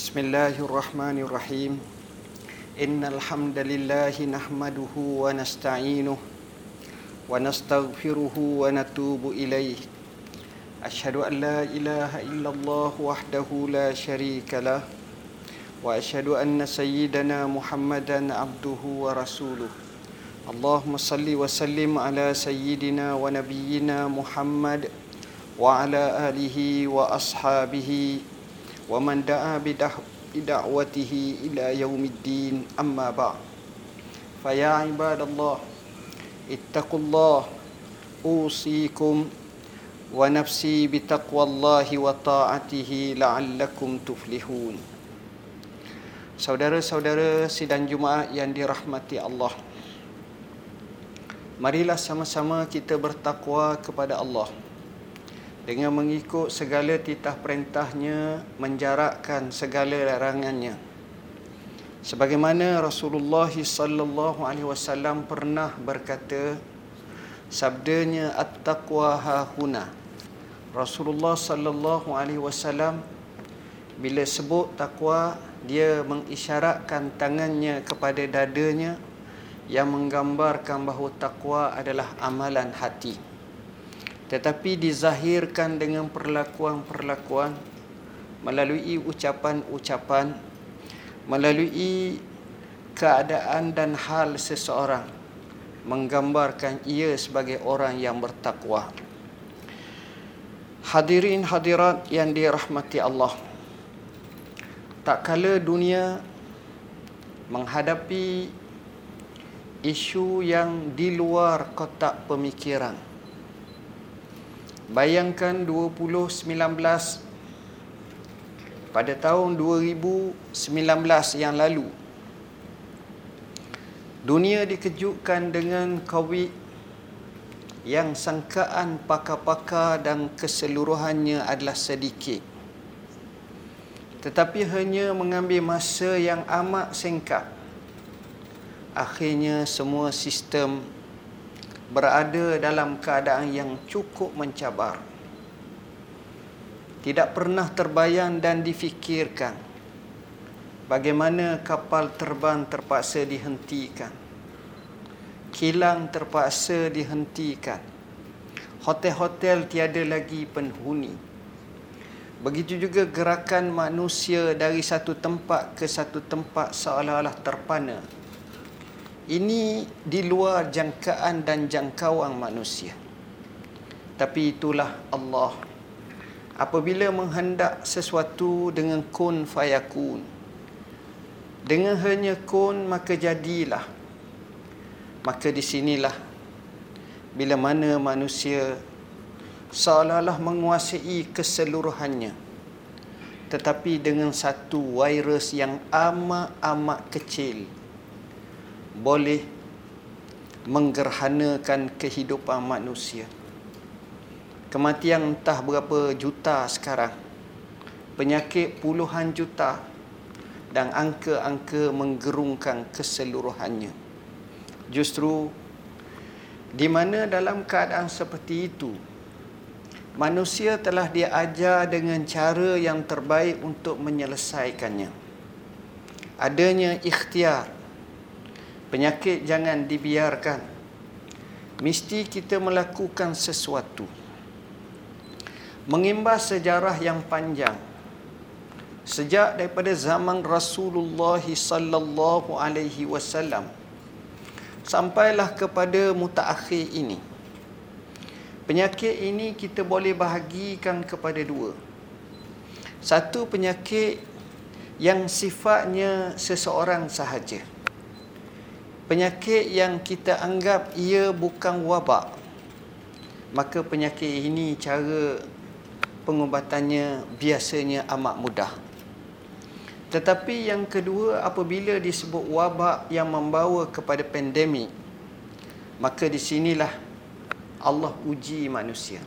بسم الله الرحمن الرحيم ان الحمد لله نحمده ونستعينه ونستغفره ونتوب اليه اشهد ان لا اله الا الله وحده لا شريك له واشهد ان سيدنا محمدا عبده ورسوله اللهم صل وسلم على سيدنا ونبينا محمد وعلى اله واصحابه ومن دعا بدعوته إلى يوم الدين أما بعد فيا عباد الله اتقوا الله أوصيكم ونفسي بتقوى الله وطاعته لعلكم تفلحون Saudara-saudara sidang Jumaat yang dirahmati Allah Marilah sama-sama kita bertakwa kepada Allah dengan mengikut segala titah perintahnya menjarakkan segala larangannya. Sebagaimana Rasulullah sallallahu alaihi wasallam pernah berkata sabdanya at-taqwa hahuna Rasulullah sallallahu alaihi wasallam bila sebut takwa dia mengisyaratkan tangannya kepada dadanya yang menggambarkan bahawa takwa adalah amalan hati tetapi dizahirkan dengan perlakuan-perlakuan melalui ucapan-ucapan melalui keadaan dan hal seseorang menggambarkan ia sebagai orang yang bertakwa. Hadirin hadirat yang dirahmati Allah tak kala dunia menghadapi isu yang di luar kotak pemikiran Bayangkan 2019 pada tahun 2019 yang lalu. Dunia dikejutkan dengan COVID yang sangkaan pakar-pakar dan keseluruhannya adalah sedikit. Tetapi hanya mengambil masa yang amat singkat. Akhirnya semua sistem berada dalam keadaan yang cukup mencabar. Tidak pernah terbayang dan difikirkan bagaimana kapal terbang terpaksa dihentikan. Kilang terpaksa dihentikan. Hotel-hotel tiada lagi penghuni. Begitu juga gerakan manusia dari satu tempat ke satu tempat seolah-olah terpana ini di luar jangkaan dan jangkauan manusia. Tapi itulah Allah. Apabila menghendak sesuatu dengan kun fayakun. Dengan hanya kun maka jadilah. Maka di sinilah bila mana manusia seolah-olah menguasai keseluruhannya. Tetapi dengan satu virus yang amat-amat kecil boleh menggerhanakan kehidupan manusia. Kematian entah berapa juta sekarang. Penyakit puluhan juta dan angka-angka menggerungkan keseluruhannya. Justru di mana dalam keadaan seperti itu manusia telah diajar dengan cara yang terbaik untuk menyelesaikannya. Adanya ikhtiar Penyakit jangan dibiarkan. Mesti kita melakukan sesuatu. Mengimbas sejarah yang panjang. Sejak daripada zaman Rasulullah sallallahu alaihi wasallam sampailah kepada mutaakhir ini. Penyakit ini kita boleh bahagikan kepada dua. Satu penyakit yang sifatnya seseorang sahaja penyakit yang kita anggap ia bukan wabak maka penyakit ini cara pengubatannya biasanya amat mudah. Tetapi yang kedua apabila disebut wabak yang membawa kepada pandemik maka di sinilah Allah uji manusia.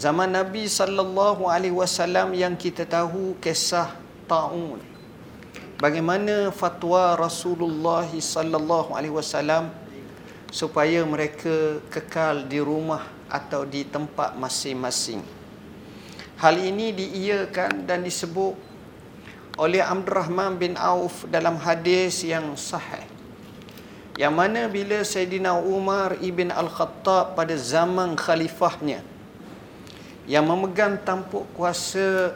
Zaman Nabi sallallahu alaihi wasallam yang kita tahu kisah taun bagaimana fatwa Rasulullah sallallahu alaihi wasallam supaya mereka kekal di rumah atau di tempat masing-masing. Hal ini diiyakan dan disebut oleh Abdul Rahman bin Auf dalam hadis yang sahih. Yang mana bila Sayyidina Umar ibn Al-Khattab pada zaman khalifahnya yang memegang tampuk kuasa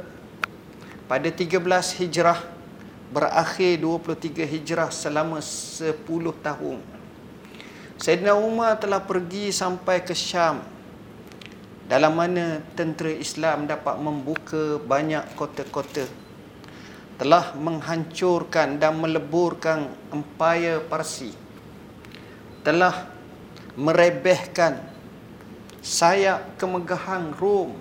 pada 13 Hijrah berakhir 23 Hijrah selama 10 tahun. Sayyidina Umar telah pergi sampai ke Syam dalam mana tentera Islam dapat membuka banyak kota-kota telah menghancurkan dan meleburkan empayar Parsi telah merebehkan sayap kemegahan Rom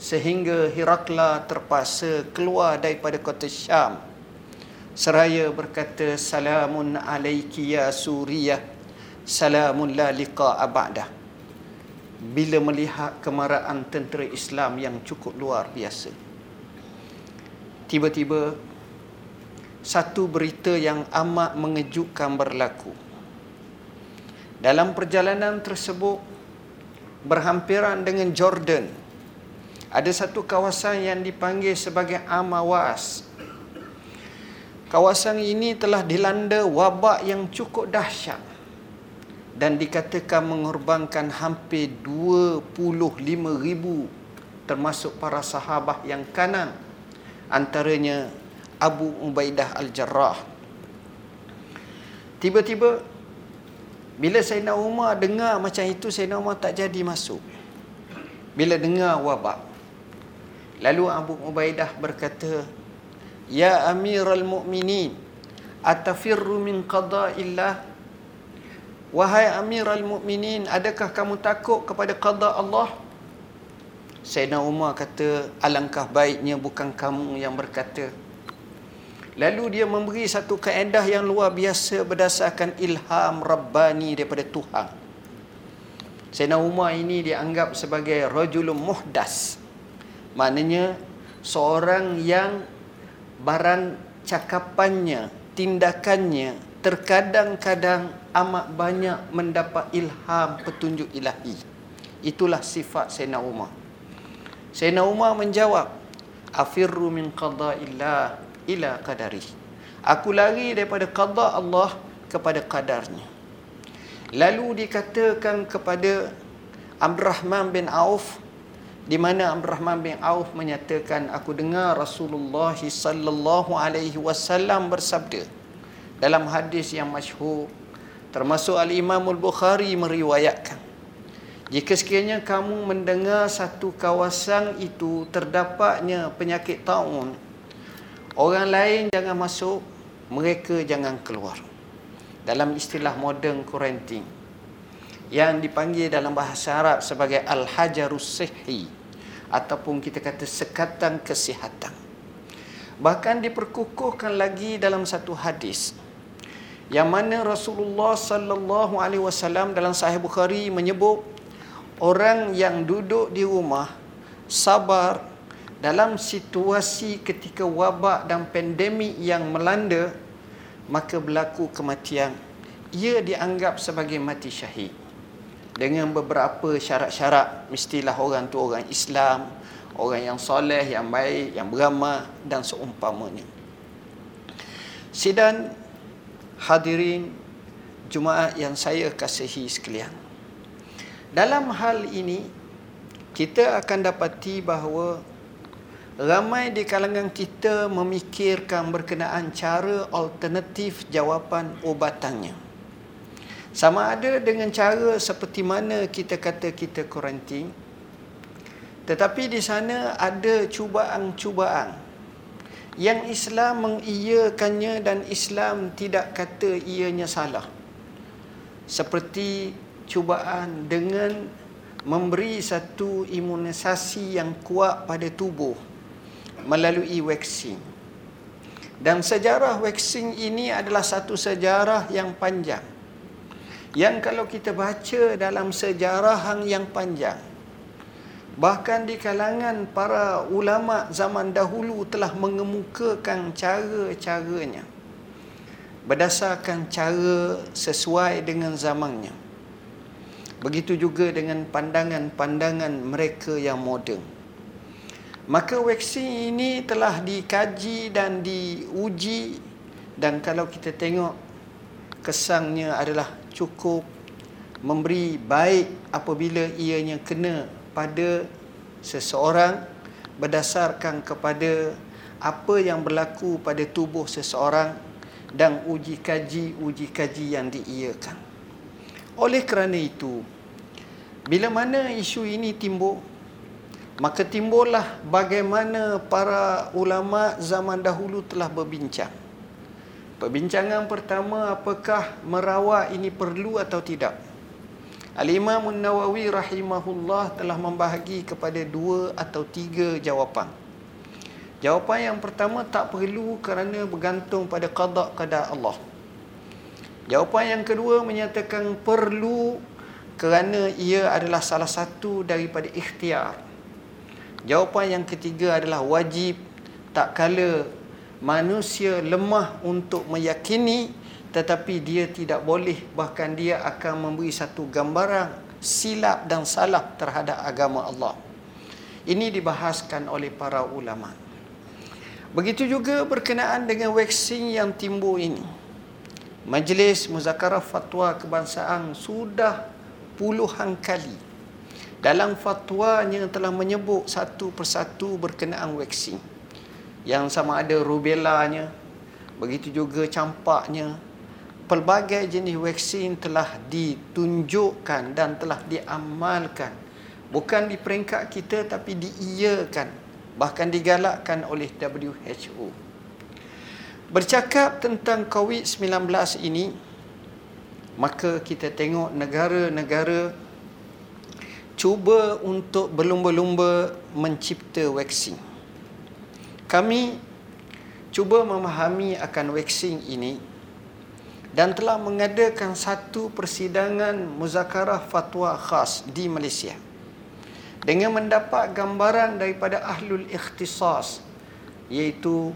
sehingga Herakla terpaksa keluar daripada kota Syam seraya berkata salamun alaiki ya Suriah salamun la liqa ba'dah bila melihat kemarahan tentera Islam yang cukup luar biasa. Tiba-tiba satu berita yang amat mengejutkan berlaku. Dalam perjalanan tersebut berhampiran dengan Jordan ada satu kawasan yang dipanggil sebagai Amawas. Kawasan ini telah dilanda wabak yang cukup dahsyat dan dikatakan mengorbankan hampir 25 ribu termasuk para sahabat yang kanan antaranya Abu Ubaidah Al-Jarrah. Tiba-tiba bila Sayyidina Umar dengar macam itu Sayyidina Umar tak jadi masuk. Bila dengar wabak lalu Abu Ubaidah berkata Ya Amirul Mukminin atafirru min qada'illah Wahai Amirul Mukminin, adakah kamu takut kepada qada Allah? Sayyidina Umar kata, alangkah baiknya bukan kamu yang berkata. Lalu dia memberi satu kaedah yang luar biasa berdasarkan ilham Rabbani daripada Tuhan. Sayyidina Umar ini dianggap sebagai rajulun muhdas. Maknanya seorang yang barang cakapannya, tindakannya terkadang-kadang amat banyak mendapat ilham petunjuk ilahi. Itulah sifat Sayyidina Umar. Sayyidina Umar menjawab, Afirru min qada'illah ila qadari. Aku lari daripada qada Allah kepada qadarnya. Lalu dikatakan kepada Abdul Rahman bin Auf di mana Abdul Rahman bin Auf menyatakan aku dengar Rasulullah sallallahu alaihi wasallam bersabda dalam hadis yang masyhur termasuk al-Imam al-Bukhari meriwayatkan jika sekiranya kamu mendengar satu kawasan itu terdapatnya penyakit taun orang lain jangan masuk mereka jangan keluar. Dalam istilah moden quarantine yang dipanggil dalam bahasa Arab sebagai al-hajarus sihhi ataupun kita kata sekatan kesihatan. Bahkan diperkukuhkan lagi dalam satu hadis yang mana Rasulullah sallallahu alaihi wasallam dalam sahih Bukhari menyebut orang yang duduk di rumah sabar dalam situasi ketika wabak dan pandemik yang melanda maka berlaku kematian. Ia dianggap sebagai mati syahid dengan beberapa syarat-syarat mestilah orang tu orang Islam orang yang soleh yang baik yang beramal dan seumpamanya sidang hadirin Jumaat yang saya kasihi sekalian. Dalam hal ini kita akan dapati bahawa ramai di kalangan kita memikirkan berkenaan cara alternatif jawapan ubatannya. Sama ada dengan cara seperti mana kita kata kita kuarantin. Tetapi di sana ada cubaan-cubaan yang Islam mengiyakannya dan Islam tidak kata ianya salah. Seperti cubaan dengan memberi satu imunisasi yang kuat pada tubuh melalui vaksin. Dan sejarah vaksin ini adalah satu sejarah yang panjang. Yang kalau kita baca dalam sejarah yang panjang, Bahkan di kalangan para ulama zaman dahulu telah mengemukakan cara-caranya berdasarkan cara sesuai dengan zamannya. Begitu juga dengan pandangan-pandangan mereka yang moden. Maka vaksin ini telah dikaji dan diuji dan kalau kita tengok kesannya adalah cukup memberi baik apabila ianya kena pada seseorang berdasarkan kepada apa yang berlaku pada tubuh seseorang dan uji kaji uji kaji yang diiakan. Oleh kerana itu, bila mana isu ini timbul, maka timbullah bagaimana para ulama zaman dahulu telah berbincang. Perbincangan pertama apakah merawat ini perlu atau tidak? Al-Imam Nawawi rahimahullah telah membahagi kepada dua atau tiga jawapan. Jawapan yang pertama tak perlu kerana bergantung pada qada qada Allah. Jawapan yang kedua menyatakan perlu kerana ia adalah salah satu daripada ikhtiar. Jawapan yang ketiga adalah wajib tak kala manusia lemah untuk meyakini tetapi dia tidak boleh bahkan dia akan memberi satu gambaran silap dan salah terhadap agama Allah. Ini dibahaskan oleh para ulama. Begitu juga berkenaan dengan vaksin yang timbul ini. Majlis Muzakarah Fatwa Kebangsaan sudah puluhan kali dalam fatwanya telah menyebut satu persatu berkenaan vaksin yang sama ada rubellanya begitu juga campaknya. Pelbagai jenis vaksin telah ditunjukkan dan telah diamalkan. Bukan di peringkat kita tapi diiyakan bahkan digalakkan oleh WHO bercakap tentang COVID-19 ini maka kita tengok negara-negara cuba untuk berlumba-lumba mencipta vaksin. Kami cuba memahami akan vaksin ini dan telah mengadakan satu persidangan muzakarah fatwa khas di Malaysia dengan mendapat gambaran daripada ahlul ikhtisas iaitu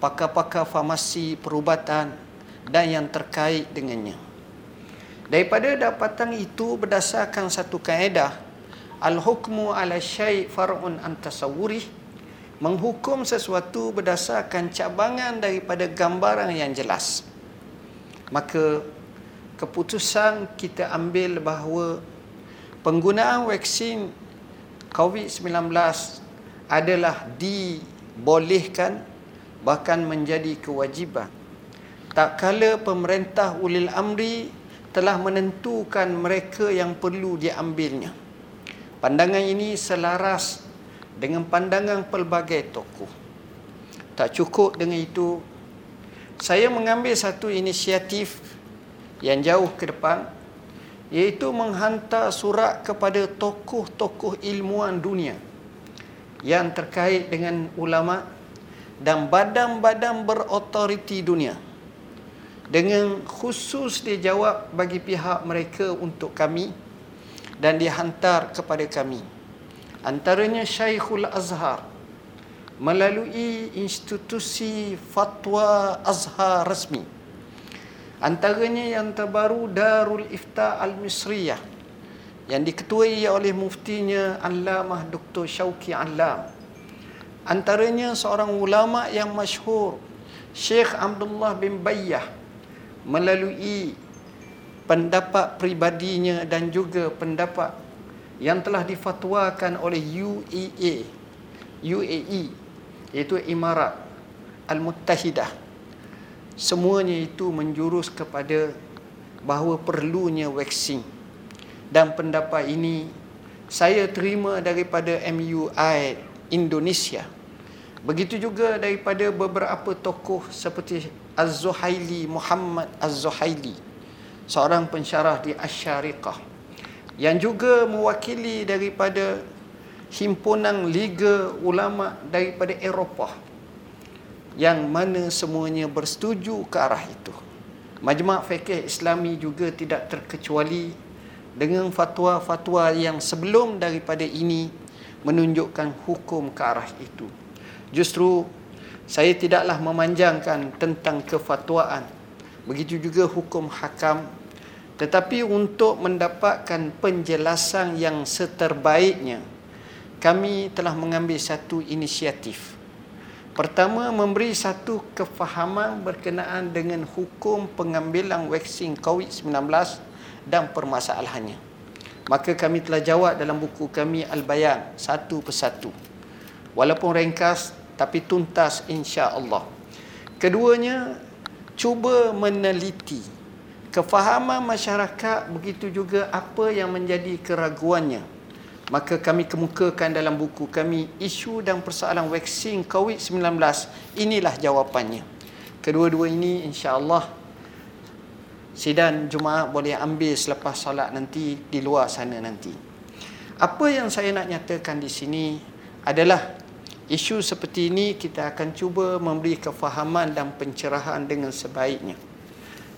pakar-pakar farmasi perubatan dan yang terkait dengannya. Daripada dapatan itu berdasarkan satu kaedah al-hukmu ala syai' far'un an menghukum sesuatu berdasarkan cabangan daripada gambaran yang jelas. Maka keputusan kita ambil bahawa penggunaan vaksin COVID-19 adalah dibolehkan bahkan menjadi kewajiban. Tak kala pemerintah ulil amri telah menentukan mereka yang perlu diambilnya. Pandangan ini selaras dengan pandangan pelbagai tokoh. Tak cukup dengan itu, saya mengambil satu inisiatif yang jauh ke depan iaitu menghantar surat kepada tokoh-tokoh ilmuwan dunia yang terkait dengan ulama dan badan-badan berotoriti dunia dengan khusus dia jawab bagi pihak mereka untuk kami dan dihantar kepada kami antaranya Syekhul Azhar melalui institusi fatwa Azhar rasmi antaranya yang terbaru Darul Ifta Al-Misriyah yang diketuai oleh muftinya Allamah Dr. Syauki Alam antaranya seorang ulama yang masyhur Syekh Abdullah bin Bayyah melalui pendapat pribadinya dan juga pendapat yang telah difatwakan oleh UAE UAE iaitu Imarat Al-Muttahidah. Semuanya itu menjurus kepada bahawa perlunya vaksin. Dan pendapat ini saya terima daripada MUI Indonesia. Begitu juga daripada beberapa tokoh seperti Az-Zuhaili Muhammad Az-Zuhaili seorang pensyarah di Asy-Syariqah yang juga mewakili daripada himpunan Liga Ulama daripada Eropah yang mana semuanya bersetuju ke arah itu. Majma' Fiqh Islami juga tidak terkecuali dengan fatwa-fatwa yang sebelum daripada ini menunjukkan hukum ke arah itu. Justru saya tidaklah memanjangkan tentang kefatwaan begitu juga hukum hakam tetapi untuk mendapatkan penjelasan yang seterbaiknya kami telah mengambil satu inisiatif. Pertama, memberi satu kefahaman berkenaan dengan hukum pengambilan vaksin COVID-19 dan permasalahannya. Maka kami telah jawab dalam buku kami Al-Bayan satu persatu. Walaupun ringkas tapi tuntas insya-Allah. Keduanya, cuba meneliti kefahaman masyarakat begitu juga apa yang menjadi keraguannya. Maka kami kemukakan dalam buku kami isu dan persoalan vaksin COVID-19 inilah jawapannya. Kedua-dua ini insya-Allah sidang Jumaat boleh ambil selepas solat nanti di luar sana nanti. Apa yang saya nak nyatakan di sini adalah isu seperti ini kita akan cuba memberi kefahaman dan pencerahan dengan sebaiknya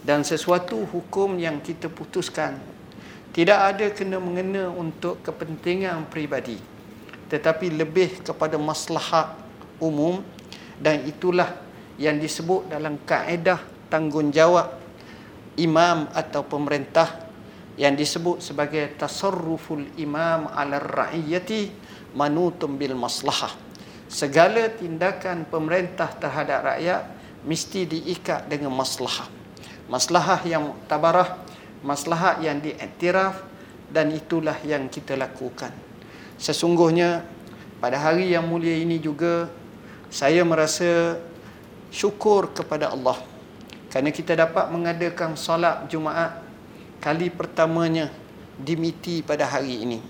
dan sesuatu hukum yang kita putuskan. Tidak ada kena mengena untuk kepentingan peribadi tetapi lebih kepada maslahat umum dan itulah yang disebut dalam kaedah tanggungjawab imam atau pemerintah yang disebut sebagai tasarruful imam ala ra'iyati manutum bil maslahah. Segala tindakan pemerintah terhadap rakyat mesti diikat dengan maslahah maslahah yang tabarah maslahat yang diiktiraf dan itulah yang kita lakukan. Sesungguhnya pada hari yang mulia ini juga saya merasa syukur kepada Allah kerana kita dapat mengadakan solat Jumaat kali pertamanya di MITI pada hari ini.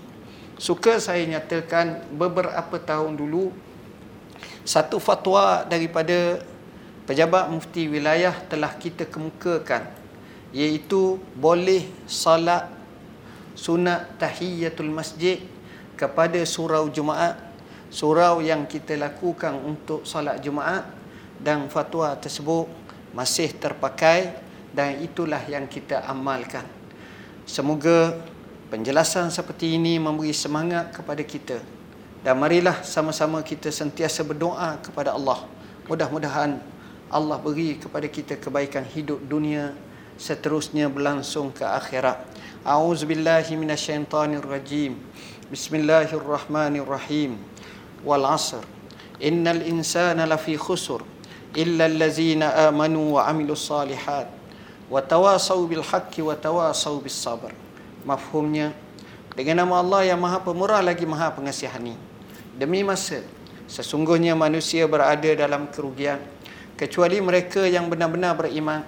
Suka saya nyatakan beberapa tahun dulu satu fatwa daripada pejabat mufti wilayah telah kita kemukakan iaitu boleh salat sunat tahiyatul masjid kepada surau Jumaat surau yang kita lakukan untuk salat Jumaat dan fatwa tersebut masih terpakai dan itulah yang kita amalkan. Semoga penjelasan seperti ini memberi semangat kepada kita dan marilah sama-sama kita sentiasa berdoa kepada Allah. Mudah-mudahan Allah beri kepada kita kebaikan hidup dunia seterusnya berlangsung ke akhirat. A'udzubillahi minasyaitonirrajim. Bismillahirrahmanirrahim. Wal 'asr. Innal insana lafi khusr illa allazina amanu wa 'amilus salihat wa tawasaw bil haqqi wa tawasaw bis sabr. Mafhumnya dengan nama Allah yang Maha Pemurah lagi Maha Pengasihani. Demi masa sesungguhnya manusia berada dalam kerugian kecuali mereka yang benar-benar beriman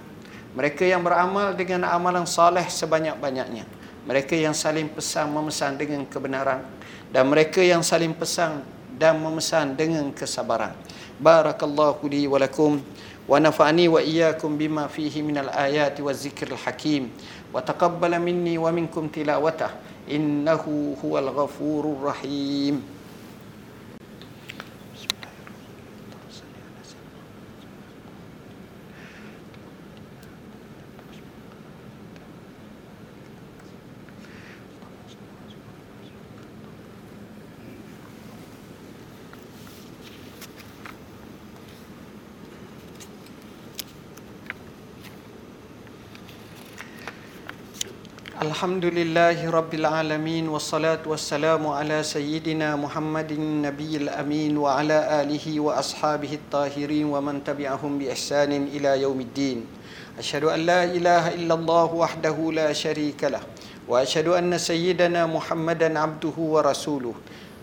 mereka yang beramal dengan amalan saleh sebanyak-banyaknya. Mereka yang saling pesan memesan dengan kebenaran dan mereka yang saling pesan dan memesan dengan kesabaran. Barakallahu li wa lakum wa nafa'ani wa iyyakum bima fihi minal ayati wa zikril hakim wa taqabbala minni wa minkum tilawatah innahu huwal ghafurur rahim. الحمد لله رب العالمين والصلاة والسلام على سيدنا محمد النبي الأمين وعلى آله وأصحابه الطاهرين ومن تبعهم بإحسان إلى يوم الدين أشهد أن لا إله إلا الله وحده لا شريك له وأشهد أن سيدنا محمدا عبده ورسوله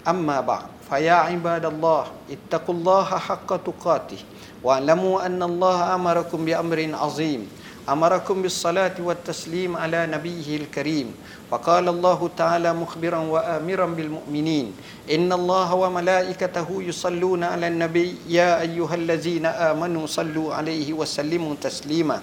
أما بعد فيا عباد الله اتقوا الله حق تقاته واعلموا أن الله أمركم بأمر عظيم أمركم بالصلاة والتسليم على نبيه الكريم فقال الله تعالى مخبرا وآمرا بالمؤمنين إن الله وملائكته يصلون على النبي يا أيها الذين آمنوا صلوا عليه وسلموا تسليما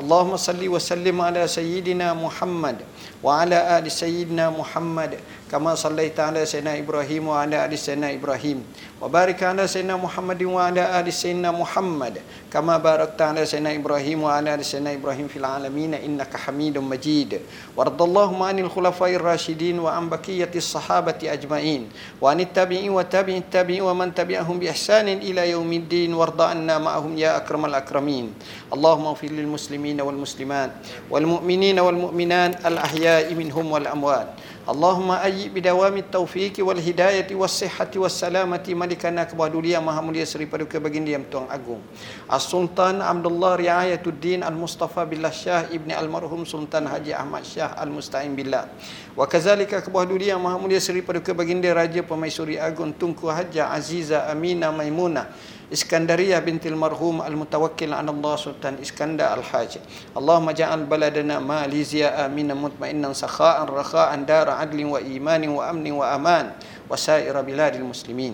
اللهم صل وسلم على سيدنا محمد وعلى آل سيدنا محمد كما صليت على سيدنا إبراهيم وعلى آل سيدنا إبراهيم وبارك على سيدنا محمد وعلى آل سيدنا محمد كما باركت على سيدنا إبراهيم وعلى آل سيدنا إبراهيم في العالمين إنك حميد مجيد وارض اللهم عن الخلفاء الراشدين وعن بقية الصحابة أجمعين وعن التابعين وتابع التابعين ومن تبعهم بإحسان إلى يوم الدين وارض عنا معهم يا أكرم الأكرمين اللهم اغفر للمسلمين والمسلمات والمؤمنين والمؤمنات الأحياء منهم والأموات Allahumma ajib bidawami taufiq wal hidayati was sihhati was salamati. Malikana kebah maha mulia seri paduka baginda yang tuang agung. As-Sultan Abdullah Riayatuddin Al-Mustafa Billah Shah Ibni Almarhum Sultan Haji Ahmad Shah Al-Musta'in Billah. Wa kazalika kebah maha mulia seri paduka baginda Raja Pemaisuri Agung Tunku Haji Aziza Amina Maimuna اسكندرية بنت المرحوم المتوكل على الله سلطان اسكندر الحاج اللهم اجعل بلدنا ماليزيا آمنا مطمئنا سخاء رخاء دار عدل وإيمان وأمن وأمان وسائر بلاد المسلمين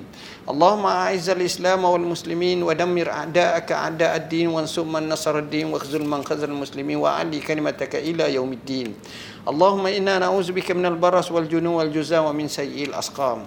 اللهم أعز الإسلام والمسلمين ودمر أعداءك أعداء الدين وانصر من نصر الدين واخذل من خذل المسلمين وأعلي كلمتك إلى يوم الدين اللهم إنا نعوذ بك من البرص والجنون والجزاء ومن سيئ الأسقام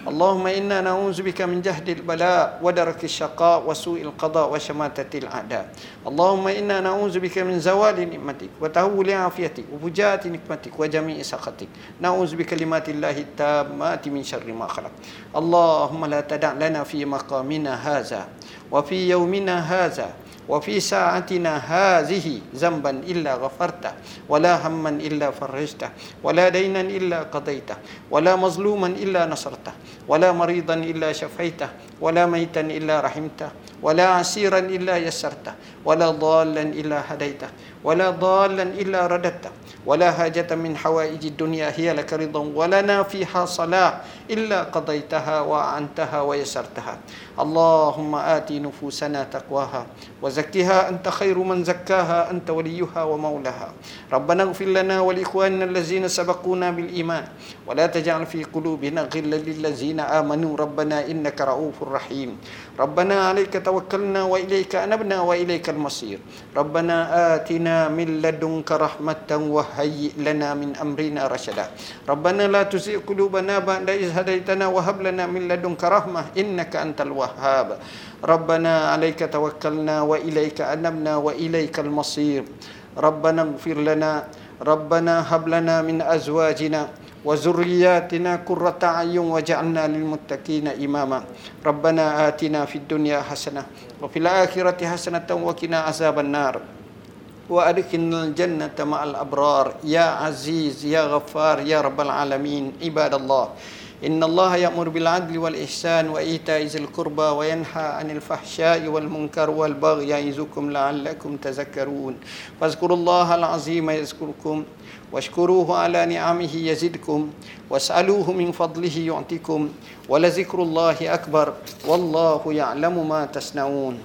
اللهم إنا نعوذ بك من جهد البلاء ودرك الشقاء وسوء القضاء وشماتة الأعداء اللهم إنا نعوذ بك من زوال نعمتك وتهول عافيتك وفجاءة نقمتك وجميع سخطك نعوذ بكلمات الله التامات من شر ما خلق اللهم لا تدع لنا في مقامنا هذا وفي يومنا هذا وفي ساعتنا هذه ذنبا إلا غفرته ولا هما إلا فرجته ولا دينا إلا قضيته ولا مظلوما إلا نصرته ولا مريضا إلا شفيته ولا ميتا إلا رحمته ولا عسيرا إلا يسرته ولا ضالا إلا هديته ولا ضالا إلا رددته ولا حاجة من حوائج الدنيا هي لك رضا ولنا فيها صلاة إلا قضيتها وأعنتها ويسرتها. اللهم آت نفوسنا تقواها وزكها أنت خير من زكاها أنت وليها ومولاها. ربنا اغفر لنا ولإخواننا الذين سبقونا بالإيمان. ولا تجعل في قلوبنا غلا للذين آمنوا. ربنا إنك رؤوف رحيم. ربنا عليك توكلنا وإليك أنبنا وإليك المصير. ربنا آتنا من لدنك رحمة وهيئ لنا من أمرنا رشدا. ربنا لا تزغ قلوبنا بعد إذ هديتنا وهب لنا من لدنك رحمة إنك أنت الوهاب. ربنا عليك توكلنا وإليك أنبنا وإليك المصير. ربنا اغفر لنا. ربنا هب لنا من أزواجنا وذرياتنا قرة أعين وجعلنا للمتقين إماما. ربنا آتنا في الدنيا حسنة وفي الآخرة حسنة وقنا عذاب النار. وأدخلنا الجنة مع الأبرار. يا عزيز يا غفار يا رب العالمين عباد الله إن الله يأمر بالعدل والإحسان وإيتاء ذي القربى وينهى عن الفحشاء والمنكر والبغي يعظكم لعلكم تذكرون. فاذكروا الله العظيم يذكركم واشكروه على نعمه يزدكم واسألوه من فضله يعطيكم ولذكر الله أكبر. والله يعلم ما تصنعون.